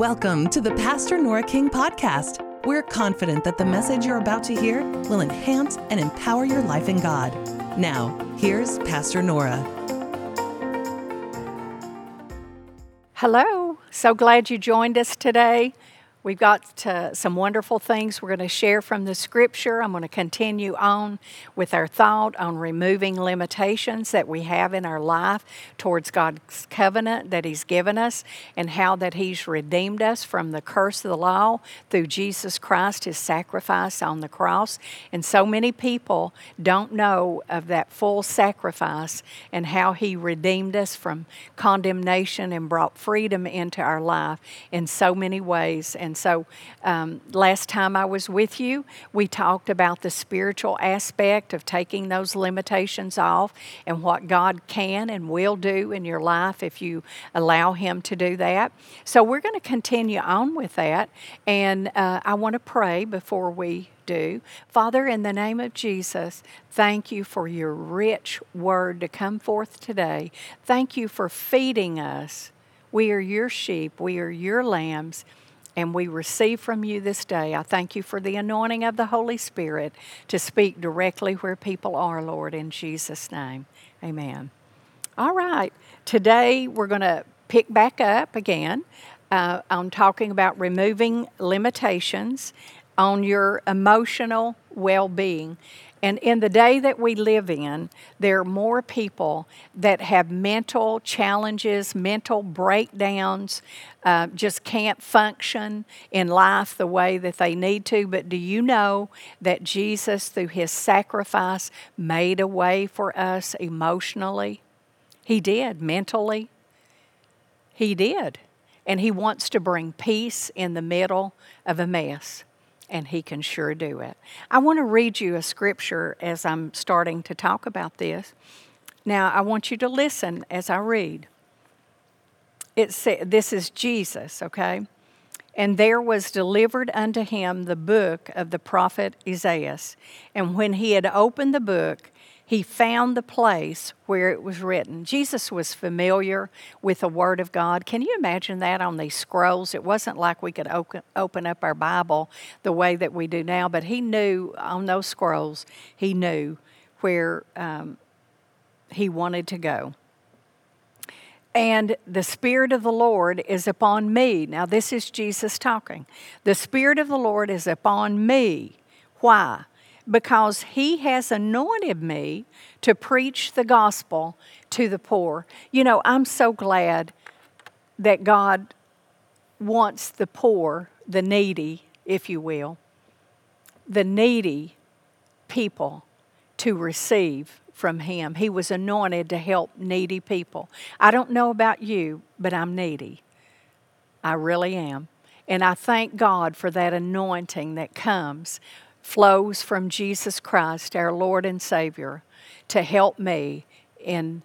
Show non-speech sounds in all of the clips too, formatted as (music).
Welcome to the Pastor Nora King podcast. We're confident that the message you're about to hear will enhance and empower your life in God. Now, here's Pastor Nora. Hello, so glad you joined us today. We've got some wonderful things we're going to share from the scripture. I'm going to continue on with our thought on removing limitations that we have in our life towards God's covenant that He's given us and how that He's redeemed us from the curse of the law through Jesus Christ, His sacrifice on the cross. And so many people don't know of that full sacrifice and how He redeemed us from condemnation and brought freedom into our life in so many ways. And and so, um, last time I was with you, we talked about the spiritual aspect of taking those limitations off and what God can and will do in your life if you allow Him to do that. So, we're going to continue on with that. And uh, I want to pray before we do. Father, in the name of Jesus, thank you for your rich word to come forth today. Thank you for feeding us. We are your sheep, we are your lambs and we receive from you this day. I thank you for the anointing of the Holy Spirit to speak directly where people are, Lord, in Jesus' name. Amen. All right, today we're going to pick back up again uh, on talking about removing limitations on your emotional well being. And in the day that we live in, there are more people that have mental challenges, mental breakdowns, uh, just can't function in life the way that they need to. But do you know that Jesus, through his sacrifice, made a way for us emotionally? He did, mentally. He did. And he wants to bring peace in the middle of a mess and He can sure do it. I want to read you a scripture as I'm starting to talk about this. Now, I want you to listen as I read. It sa- this is Jesus, okay? And there was delivered unto him the book of the prophet Isaiah. And when he had opened the book, he found the place where it was written. Jesus was familiar with the Word of God. Can you imagine that on these scrolls? It wasn't like we could open up our Bible the way that we do now, but he knew on those scrolls, he knew where um, he wanted to go. And the Spirit of the Lord is upon me. Now, this is Jesus talking. The Spirit of the Lord is upon me. Why? Because he has anointed me to preach the gospel to the poor. You know, I'm so glad that God wants the poor, the needy, if you will, the needy people to receive from him. He was anointed to help needy people. I don't know about you, but I'm needy. I really am. And I thank God for that anointing that comes flows from Jesus Christ, our Lord and Savior, to help me in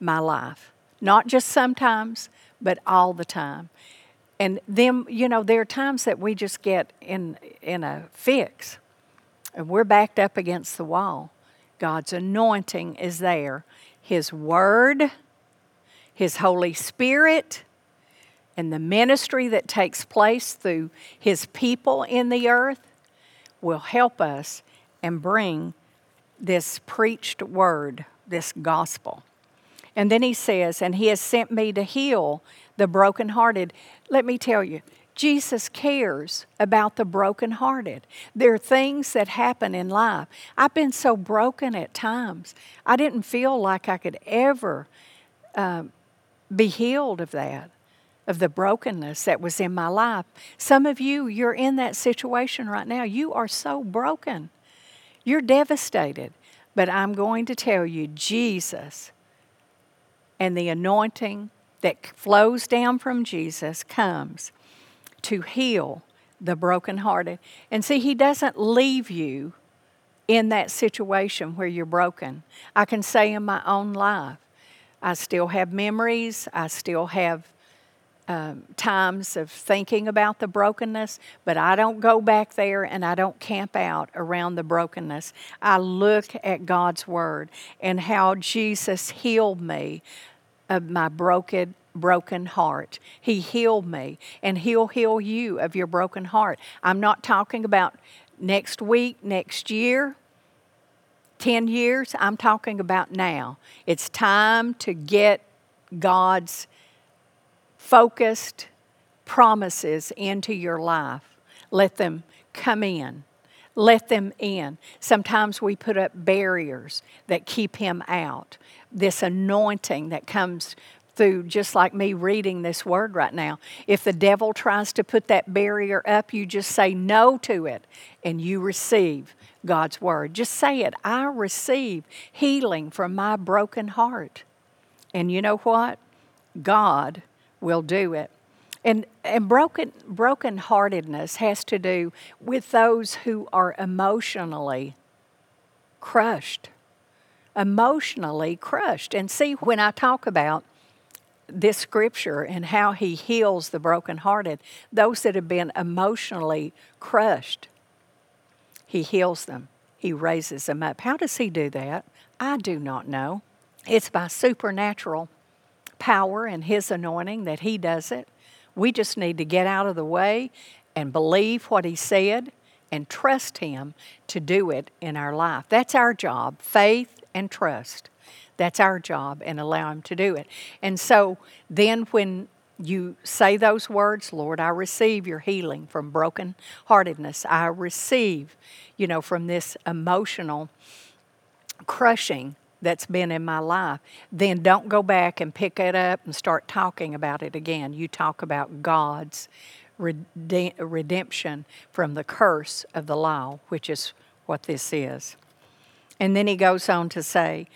my life. Not just sometimes, but all the time. And then, you know, there are times that we just get in, in a fix and we're backed up against the wall. God's anointing is there. His Word, His Holy Spirit, and the ministry that takes place through His people in the earth will help us and bring this preached word, this gospel. And then he says, And he has sent me to heal the brokenhearted. Let me tell you, Jesus cares about the brokenhearted. There are things that happen in life. I've been so broken at times, I didn't feel like I could ever um, be healed of that of the brokenness that was in my life. Some of you, you're in that situation right now. You are so broken. You're devastated. But I'm going to tell you, Jesus and the anointing that flows down from Jesus comes to heal the brokenhearted. And see, He doesn't leave you in that situation where you're broken. I can say in my own life, I still have memories, I still have um, times of thinking about the brokenness, but I don't go back there and I don't camp out around the brokenness. I look at God's Word and how Jesus healed me of my broken, broken heart. He healed me, and He'll heal you of your broken heart. I'm not talking about next week, next year, 10 years. I'm talking about now. It's time to get God's focused promises into your life. Let them come in. Let them in. Sometimes we put up barriers that keep Him out. This anointing that comes through just like me reading this word right now. If the devil tries to put that barrier up, you just say no to it and you receive God's word. Just say it. I receive healing from my broken heart. And you know what? God will do it. And, and broken brokenheartedness has to do with those who are emotionally crushed. Emotionally crushed. And see, when I talk about this scripture and how he heals the brokenhearted, those that have been emotionally crushed, he heals them. He raises them up. How does he do that? I do not know. It's by supernatural power and his anointing that he does it. We just need to get out of the way and believe what he said and trust him to do it in our life. That's our job faith and trust. That's our job and allow Him to do it. And so then when you say those words, Lord, I receive your healing from broken heartedness. I receive, you know, from this emotional crushing that's been in my life, then don't go back and pick it up and start talking about it again. You talk about God's redemption from the curse of the law, which is what this is. And then he goes on to say,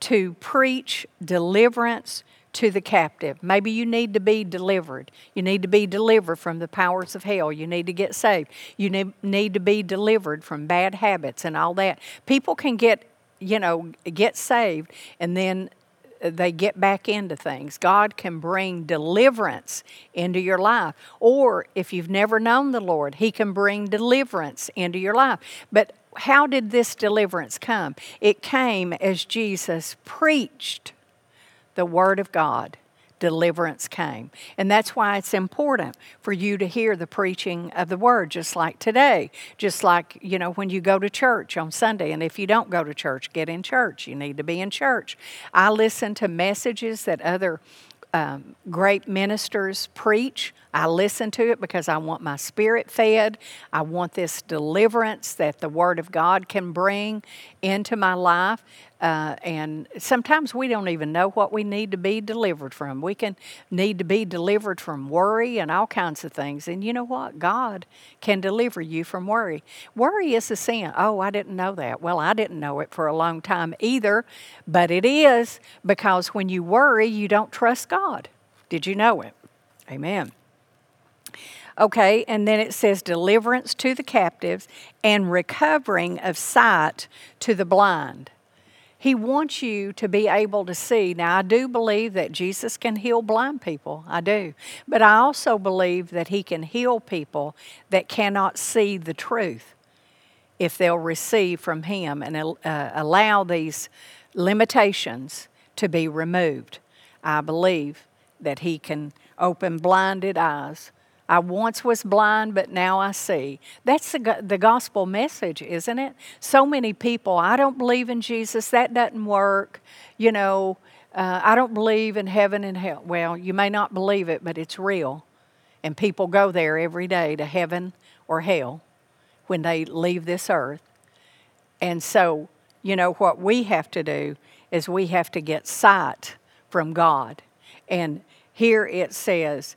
to preach deliverance to the captive. Maybe you need to be delivered. You need to be delivered from the powers of hell. You need to get saved. You need, need to be delivered from bad habits and all that. People can get, you know, get saved and then uh, they get back into things. God can bring deliverance into your life. Or if you've never known the Lord, He can bring deliverance into your life. But how did this deliverance come? It came as Jesus preached the Word of God. Deliverance came. And that's why it's important for you to hear the preaching of the Word, just like today. Just like, you know, when you go to church on Sunday. And if you don't go to church, get in church. You need to be in church. I listen to messages that other um, great ministers preach. I listen to it because I want my spirit fed. I want this deliverance that the Word of God can bring into my life. Uh, and sometimes we don't even know what we need to be delivered from. We can need to be delivered from worry and all kinds of things. And you know what? God can deliver you from worry. Worry is a sin. Oh, I didn't know that. Well, I didn't know it for a long time either, but it is because when you worry, you don't trust God. Did you know it? Amen. Okay, and then it says deliverance to the captives and recovering of sight to the blind. He wants you to be able to see. Now, I do believe that Jesus can heal blind people. I do. But I also believe that He can heal people that cannot see the truth if they'll receive from Him and uh, allow these limitations to be removed. I believe that He can open blinded eyes I once was blind, but now I see. That's the, the gospel message, isn't it? So many people, I don't believe in Jesus, that doesn't work. You know, uh, I don't believe in heaven and hell. Well, you may not believe it, but it's real. And people go there every day to heaven or hell when they leave this earth. And so, you know, what we have to do is we have to get sight from God. And here it says,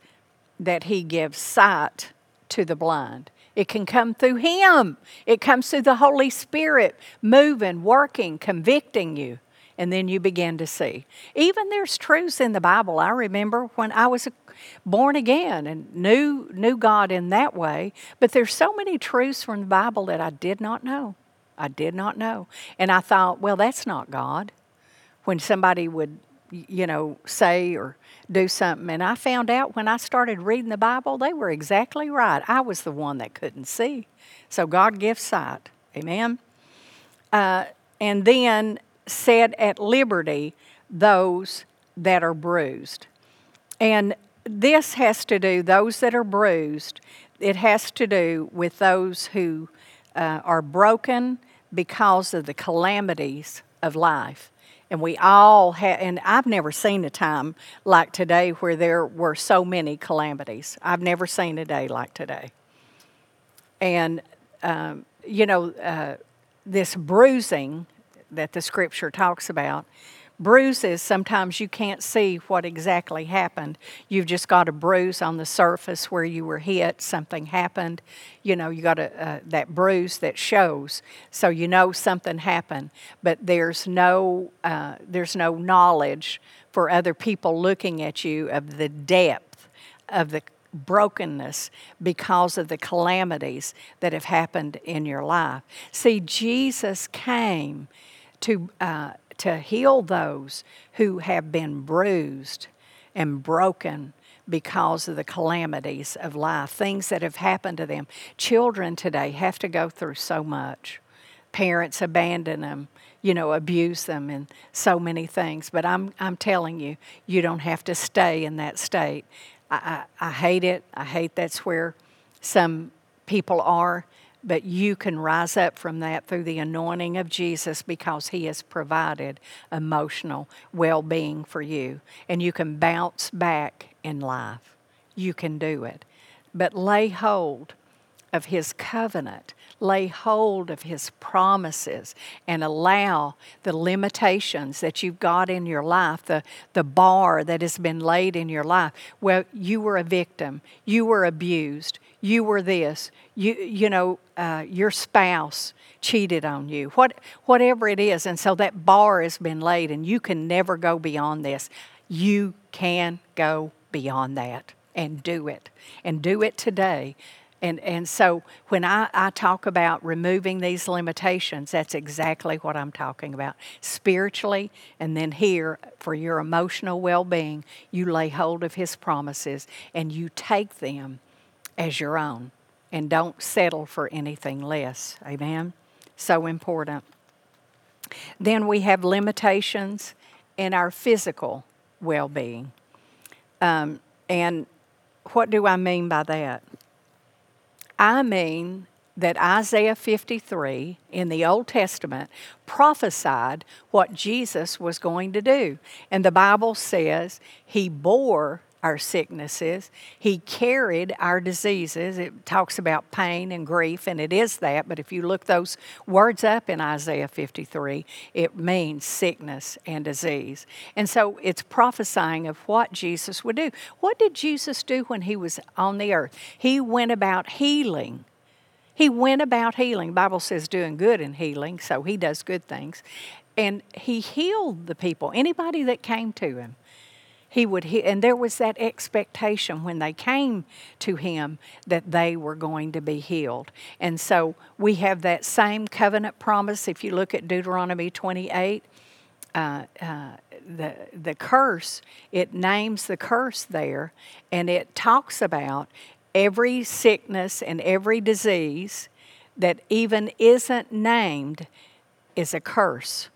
that He gives sight to the blind. It can come through Him, it comes through the Holy Spirit moving, working, convicting you. And then you begin to see. Even there's truths in the Bible. I remember when I was born again and knew knew God in that way. But there's so many truths from the Bible that I did not know. I did not know. And I thought, well, that's not God. When somebody would, you know, say or do something. And I found out when I started reading the Bible, they were exactly right. I was the one that couldn't see. So God gives sight. Amen. Uh, and then set at liberty those that are bruised. And this has to do, those that are bruised, it has to do with those who uh, are broken because of the calamities of life. And we all have, and I've never seen a time like today where there were so many calamities. I've never seen a day like today. And, um, you know, uh, this bruising that the scripture talks about, bruises, sometimes you can't see what exactly happened. You've just got a bruise on the surface where you were hit, something happened. You know, you got a, uh, that bruise that shows, so you know something happened. But there's no, uh, there's no knowledge for other people looking at you of the depth of the brokenness because of the calamities that have happened in your life. See, Jesus came to uh, to heal those who have been bruised and broken because of the calamities of life, things that have happened to them. Children today have to go through so much. Parents abandon them, you know, abuse them, and so many things. But I'm, I'm telling you, you don't have to stay in that state. I, I, I hate it. I hate that's where some people are but you can rise up from that through the anointing of Jesus because He has provided emotional well being for you. And you can bounce back in life. You can do it. But lay hold of His covenant, lay hold of His promises, and allow the limitations that you've got in your life, the, the bar that has been laid in your life. Well, you were a victim, you were abused, you were this, you, you know, uh, your spouse cheated on you, what, whatever it is. And so that bar has been laid, and you can never go beyond this. You can go beyond that and do it, and do it today. And, and so when I, I talk about removing these limitations, that's exactly what I'm talking about. Spiritually, and then here for your emotional well being, you lay hold of His promises and you take them as your own and don't settle for anything less. Amen? So important. Then we have limitations in our physical well being. Um, and what do I mean by that? I mean that Isaiah 53 in the Old Testament prophesied what Jesus was going to do. And the Bible says he bore our sicknesses. He carried our diseases. It talks about pain and grief, and it is that. But if you look those words up in Isaiah 53, it means sickness and disease. And so it's prophesying of what Jesus would do. What did Jesus do when he was on the earth? He went about healing. He went about healing. The Bible says doing good and healing, so he does good things. And he healed the people, anybody that came to him he would he, and there was that expectation when they came to him that they were going to be healed. And so we have that same covenant promise. If you look at deuteronomy 28 uh, uh, the the curse it names the curse there and it talks about every sickness and every disease that even isn't named is a curse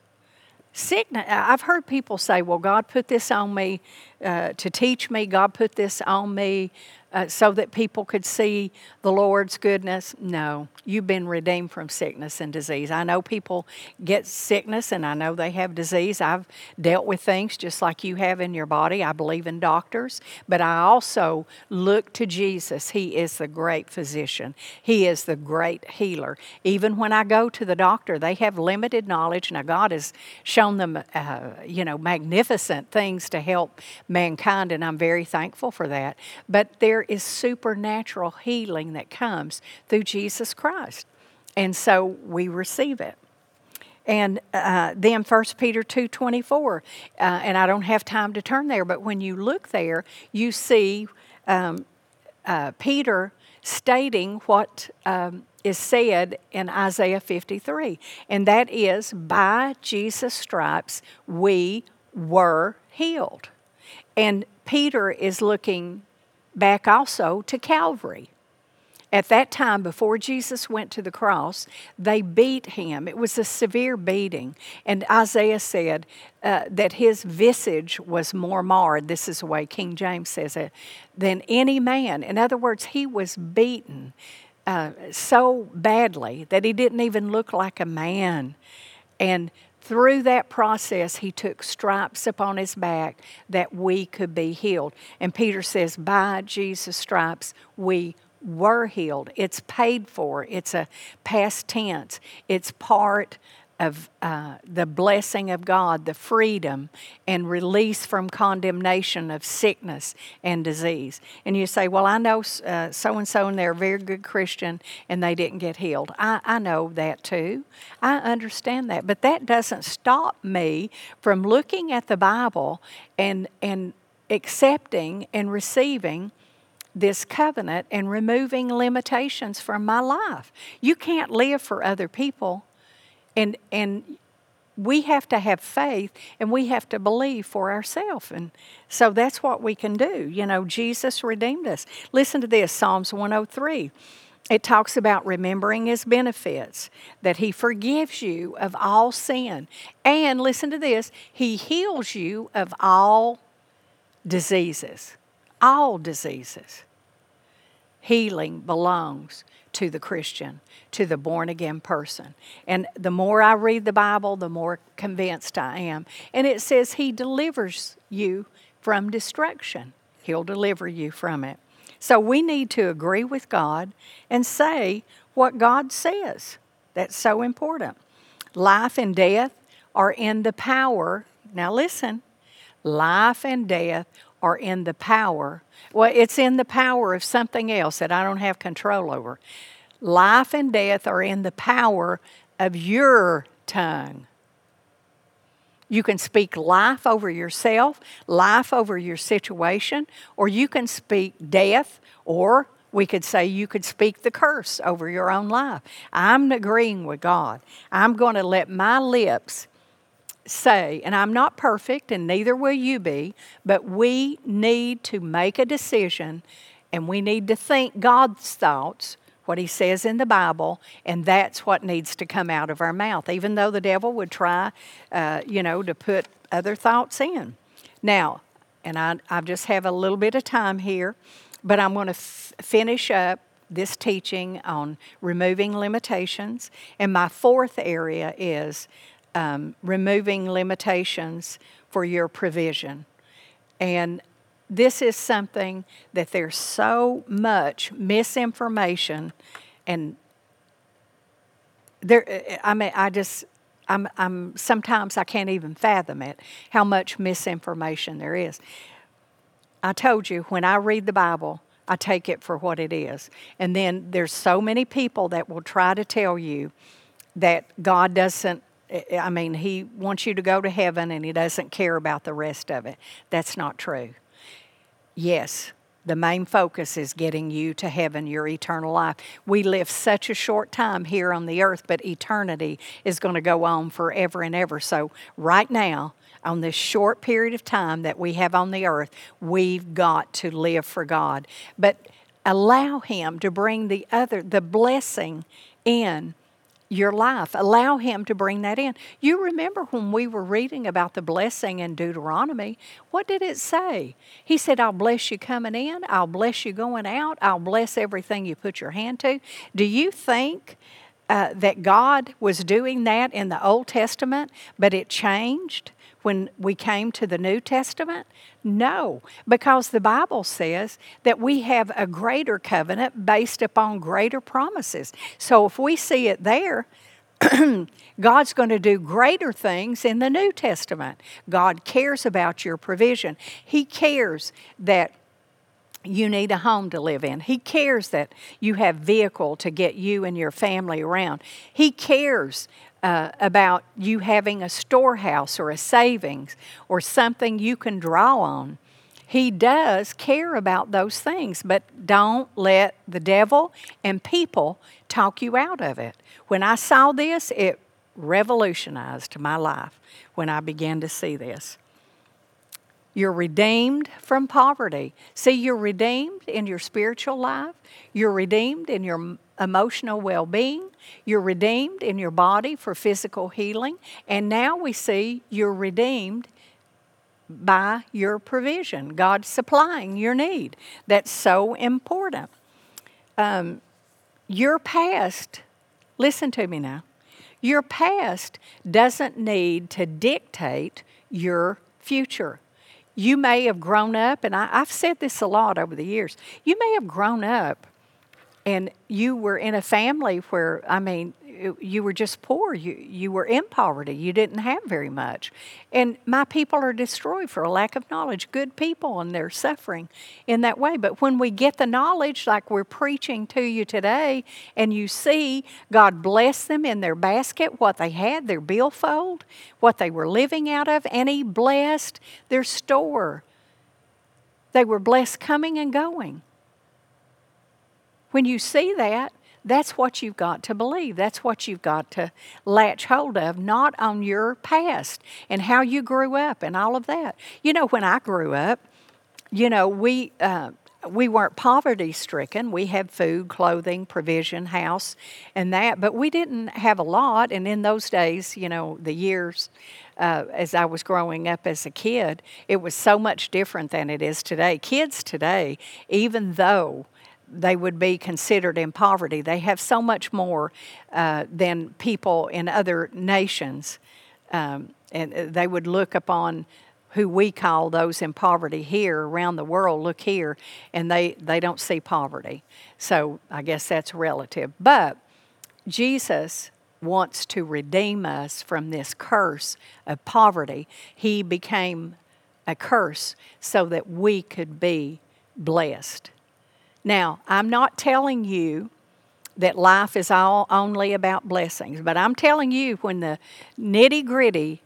sickness i've heard people say well god put this on me uh, to teach me god put this on me uh, so that people could see the Lord's goodness. No, you've been redeemed from sickness and disease. I know people get sickness and I know they have disease. I've dealt with things just like you have in your body. I believe in doctors, but I also look to Jesus. He is the great physician, He is the great healer. Even when I go to the doctor, they have limited knowledge. Now, God has shown them, uh, you know, magnificent things to help mankind, and I'm very thankful for that. But there is supernatural healing that comes through Jesus Christ. And so we receive it. And uh, then 1 Peter 2.24, uh, and I don't have time to turn there, but when you look there, you see um, uh, Peter stating what um, is said in Isaiah 53, and that is, by Jesus' stripes we were healed. And Peter is looking back also to Calvary. at that time, before Jesus went to the cross, they beat him. It was a severe beating. And Isaiah said uh, that his visage was more marred, this is the way King James says it, than any man. In other words, he was beaten uh, so badly that he didn't even look like a man. And through that process, he took stripes upon his back that we could be healed. And Peter says, By Jesus' stripes, we were healed. It's paid for, it's a past tense, it's part of uh, the blessing of God, the freedom and release from condemnation of sickness and disease. And you say, Well, I know so and so, and they're a very good Christian and they didn't get healed. I, I know that too. I understand that. But that doesn't stop me from looking at the Bible and, and accepting and receiving this covenant and removing limitations from my life. You can't live for other people and and we have to have faith and we have to believe for ourselves. And so that's what we can do. You know, Jesus redeemed us. Listen to this Psalms 103. It talks about remembering his benefits, that he forgives you of all sin. And listen to this, he heals you of all diseases. All diseases. Healing belongs to the Christian, to the born again person. And the more I read the Bible, the more convinced I am. And it says He delivers you from destruction, He'll deliver you from it. So we need to agree with God and say what God says. That's so important. Life and death are in the power. Now listen, life and death are in the power. Well, it's in the power of something else that I don't have control over. Life and death are in the power of your tongue. You can speak life over yourself, life over your situation, or you can speak death, or we could say you could speak the curse over your own life. I'm agreeing with God. I'm going to let my lips say, and I'm not perfect, and neither will you be, but we need to make a decision and we need to think God's thoughts, what He says in the Bible, and that's what needs to come out of our mouth, even though the devil would try, uh, you know, to put other thoughts in. Now, and I, I just have a little bit of time here, but I'm going to f- finish up this teaching on removing limitations. And my fourth area is um, removing limitations for your provision. And this is something that there's so much misinformation and there I mean I just I'm, I'm sometimes I can't even fathom it how much misinformation there is. I told you when I read the Bible, I take it for what it is. And then there's so many people that will try to tell you that God doesn't I mean, he wants you to go to heaven and he doesn't care about the rest of it. That's not true. Yes, the main focus is getting you to heaven, your eternal life. We live such a short time here on the earth, but eternity is going to go on forever and ever. So, right now, on this short period of time that we have on the earth, we've got to live for God. But allow Him to bring the other, the blessing in your life. Allow Him to bring that in. You remember when we were reading about the blessing in Deuteronomy, what did it say? He said, I'll bless you coming in, I'll bless you going out, I'll bless everything you put your hand to. Do you think uh, that God was doing that in the Old Testament, but it changed? when we came to the New Testament? No, because the Bible says that we have a greater covenant based upon greater promises. So if we see it there, (clears throat) God's going to do greater things in the New Testament. God cares about your provision. He cares that you need a home to live in. He cares that you have vehicle to get you and your family around. He cares uh, about you having a storehouse or a savings or something you can draw on. He does care about those things, but don't let the devil and people talk you out of it. When I saw this, it revolutionized my life when I began to see this. You're redeemed from poverty. See, you're redeemed in your spiritual life. You're redeemed in your emotional well being. You're redeemed in your body for physical healing. And now we see you're redeemed by your provision, God supplying your need. That's so important. Um, your past, listen to me now, your past doesn't need to dictate your future. You may have grown up, and I, have said this a lot over the years, you may have grown up and you were in a family where, I mean, you were just poor. You, you were in poverty. You didn't have very much. And my people are destroyed for a lack of knowledge. Good people, and they're suffering in that way. But when we get the knowledge, like we're preaching to you today, and you see God bless them in their basket, what they had, their billfold, what they were living out of, and He blessed their store. They were blessed coming and going. When you see that, that's what you've got to believe. That's what you've got to latch hold of, not on your past and how you grew up and all of that. You know, when I grew up, you know, we. Uh, we weren't poverty stricken. We had food, clothing, provision, house, and that, but we didn't have a lot. And in those days, you know, the years uh, as I was growing up as a kid, it was so much different than it is today. Kids today, even though they would be considered in poverty. They have so much more uh, than people in other nations. Um, and uh, they would look upon who we call those in poverty here around the world look here and they, they don't see poverty so i guess that's relative but jesus wants to redeem us from this curse of poverty he became a curse so that we could be blessed now, I'm not telling you that life is all only about blessings, but I'm telling you when the nitty gritty,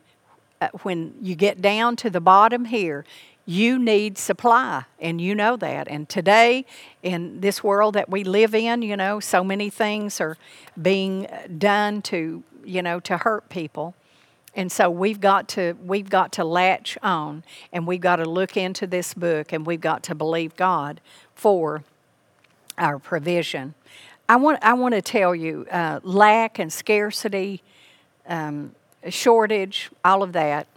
uh, when you get down to the bottom here, you need supply, and you know that. And today, in this world that we live in, you know, so many things are being done to, you know, to hurt people. And so we've got to we've got to latch on, and we've got to look into this book, and we've got to believe God for our provision. I want, I want to tell you uh, lack and scarcity, um, shortage, all of that,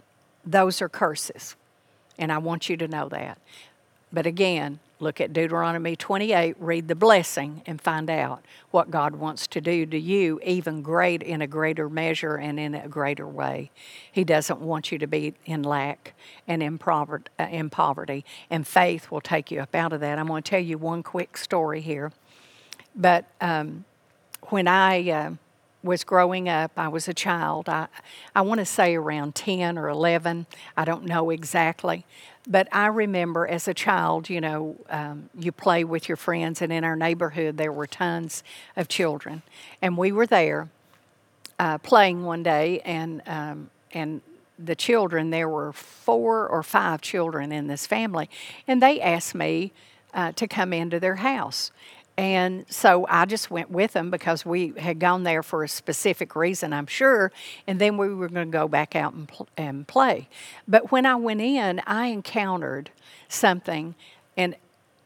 those are curses. And I want you to know that. But again, look at Deuteronomy 28, read the blessing, and find out what God wants to do to you, even great in a greater measure and in a greater way. He doesn't want you to be in lack and in poverty, uh, in poverty, and faith will take you up out of that. I'm going to tell you one quick story here. But um, when I uh, was growing up, I was a child. I, I want to say around 10 or 11. I don't know exactly. But I remember as a child, you know, um, you play with your friends, and in our neighborhood there were tons of children, and we were there uh, playing one day, and um, and the children there were four or five children in this family, and they asked me uh, to come into their house, and so I just went with them because we had gone there for a specific reason, I'm sure. And then we were going to go back out and, pl- and play. But when I went in, I encountered something. And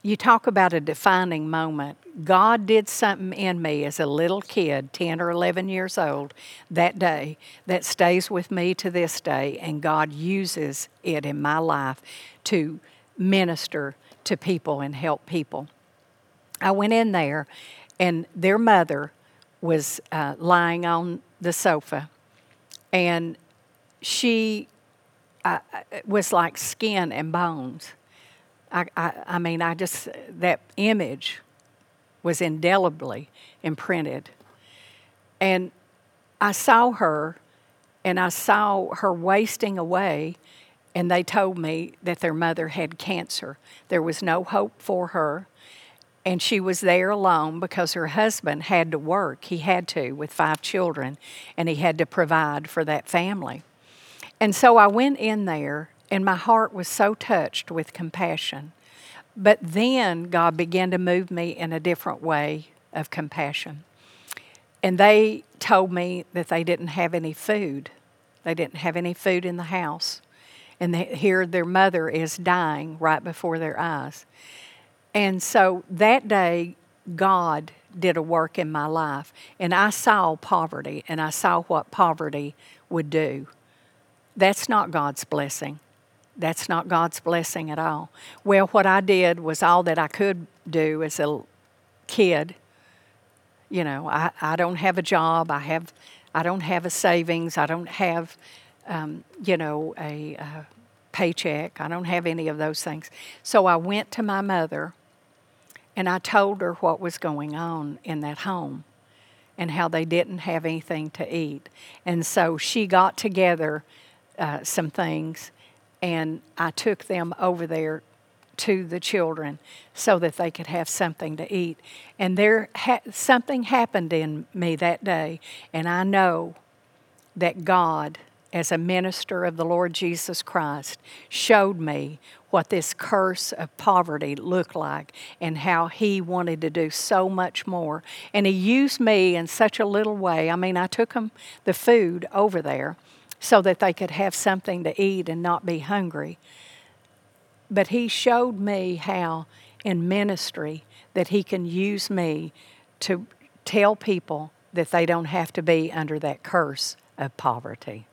you talk about a defining moment. God did something in me as a little kid, 10 or 11 years old, that day that stays with me to this day. And God uses it in my life to minister to people and help people. I went in there, and their mother was uh, lying on the sofa, and she uh, was like skin and bones. I, I, I mean, I just, that image was indelibly imprinted. And I saw her, and I saw her wasting away, and they told me that their mother had cancer. There was no hope for her and she was there alone because her husband had to work. He had to with five children, and he had to provide for that family. And so I went in there, and my heart was so touched with compassion. But then God began to move me in a different way of compassion. And they told me that they didn't have any food. They didn't have any food in the house. and they, here their mother is dying right before their eyes. And so that day, God did a work in my life, and I saw poverty, and I saw what poverty would do. That's not God's blessing. That's not God's blessing at all. Well, what I did was all that I could do as a kid. You know, I, I don't have a job. I have, I don't have a savings. I don't have, um, you know, a, a paycheck. I don't have any of those things. So I went to my mother, and I told her what was going on in that home, and how they didn't have anything to eat. And so she got together uh, some things and I took them over there to the children so that they could have something to eat. And there ha- something happened in me that day, and I know that God, as a minister of the Lord Jesus Christ, showed me what this curse of poverty looked like and how he wanted to do so much more. And he used me in such a little way. I mean, I took them the food over there so that they could have something to eat and not be hungry. But he showed me how in ministry that he can use me to tell people that they don't have to be under that curse of poverty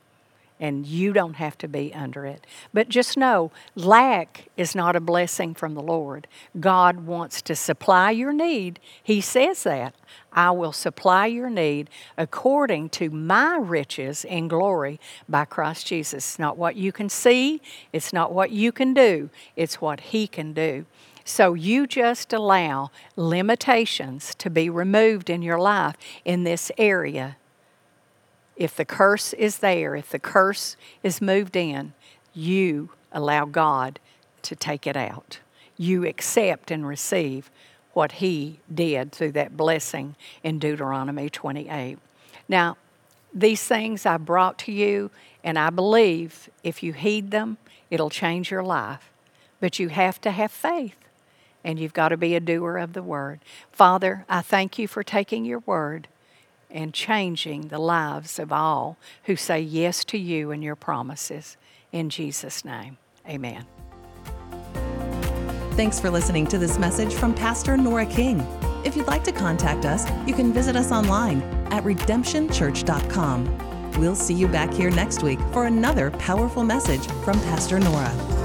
and you don't have to be under it. But just know lack is not a blessing from the Lord. God wants to supply your need. He says that. I will supply your need according to my riches in glory by Christ Jesus. It's not what you can see, it's not what you can do, it's what He can do. So you just allow limitations to be removed in your life in this area if the curse is there, if the curse is moved in, you allow God to take it out. You accept and receive what He did through that blessing in Deuteronomy 28. Now, these things I brought to you, and I believe if you heed them, it'll change your life. But you have to have faith, and you've got to be a doer of the word. Father, I thank you for taking your word and changing the lives of all who say yes to you and your promises. In Jesus' name, amen. Thanks for listening to this message from Pastor Nora King. If you'd like to contact us, you can visit us online at redemptionchurch.com. We'll see you back here next week for another powerful message from Pastor Nora.